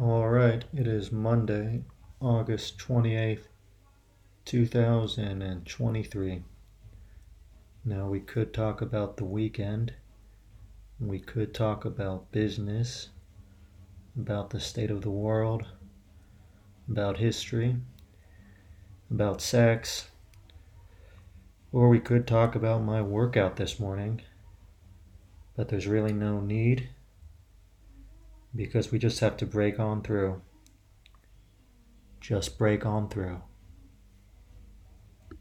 All right, it is Monday, August 28th, 2023. Now, we could talk about the weekend. We could talk about business, about the state of the world, about history, about sex, or we could talk about my workout this morning. But there's really no need because we just have to break on through. Just break on through.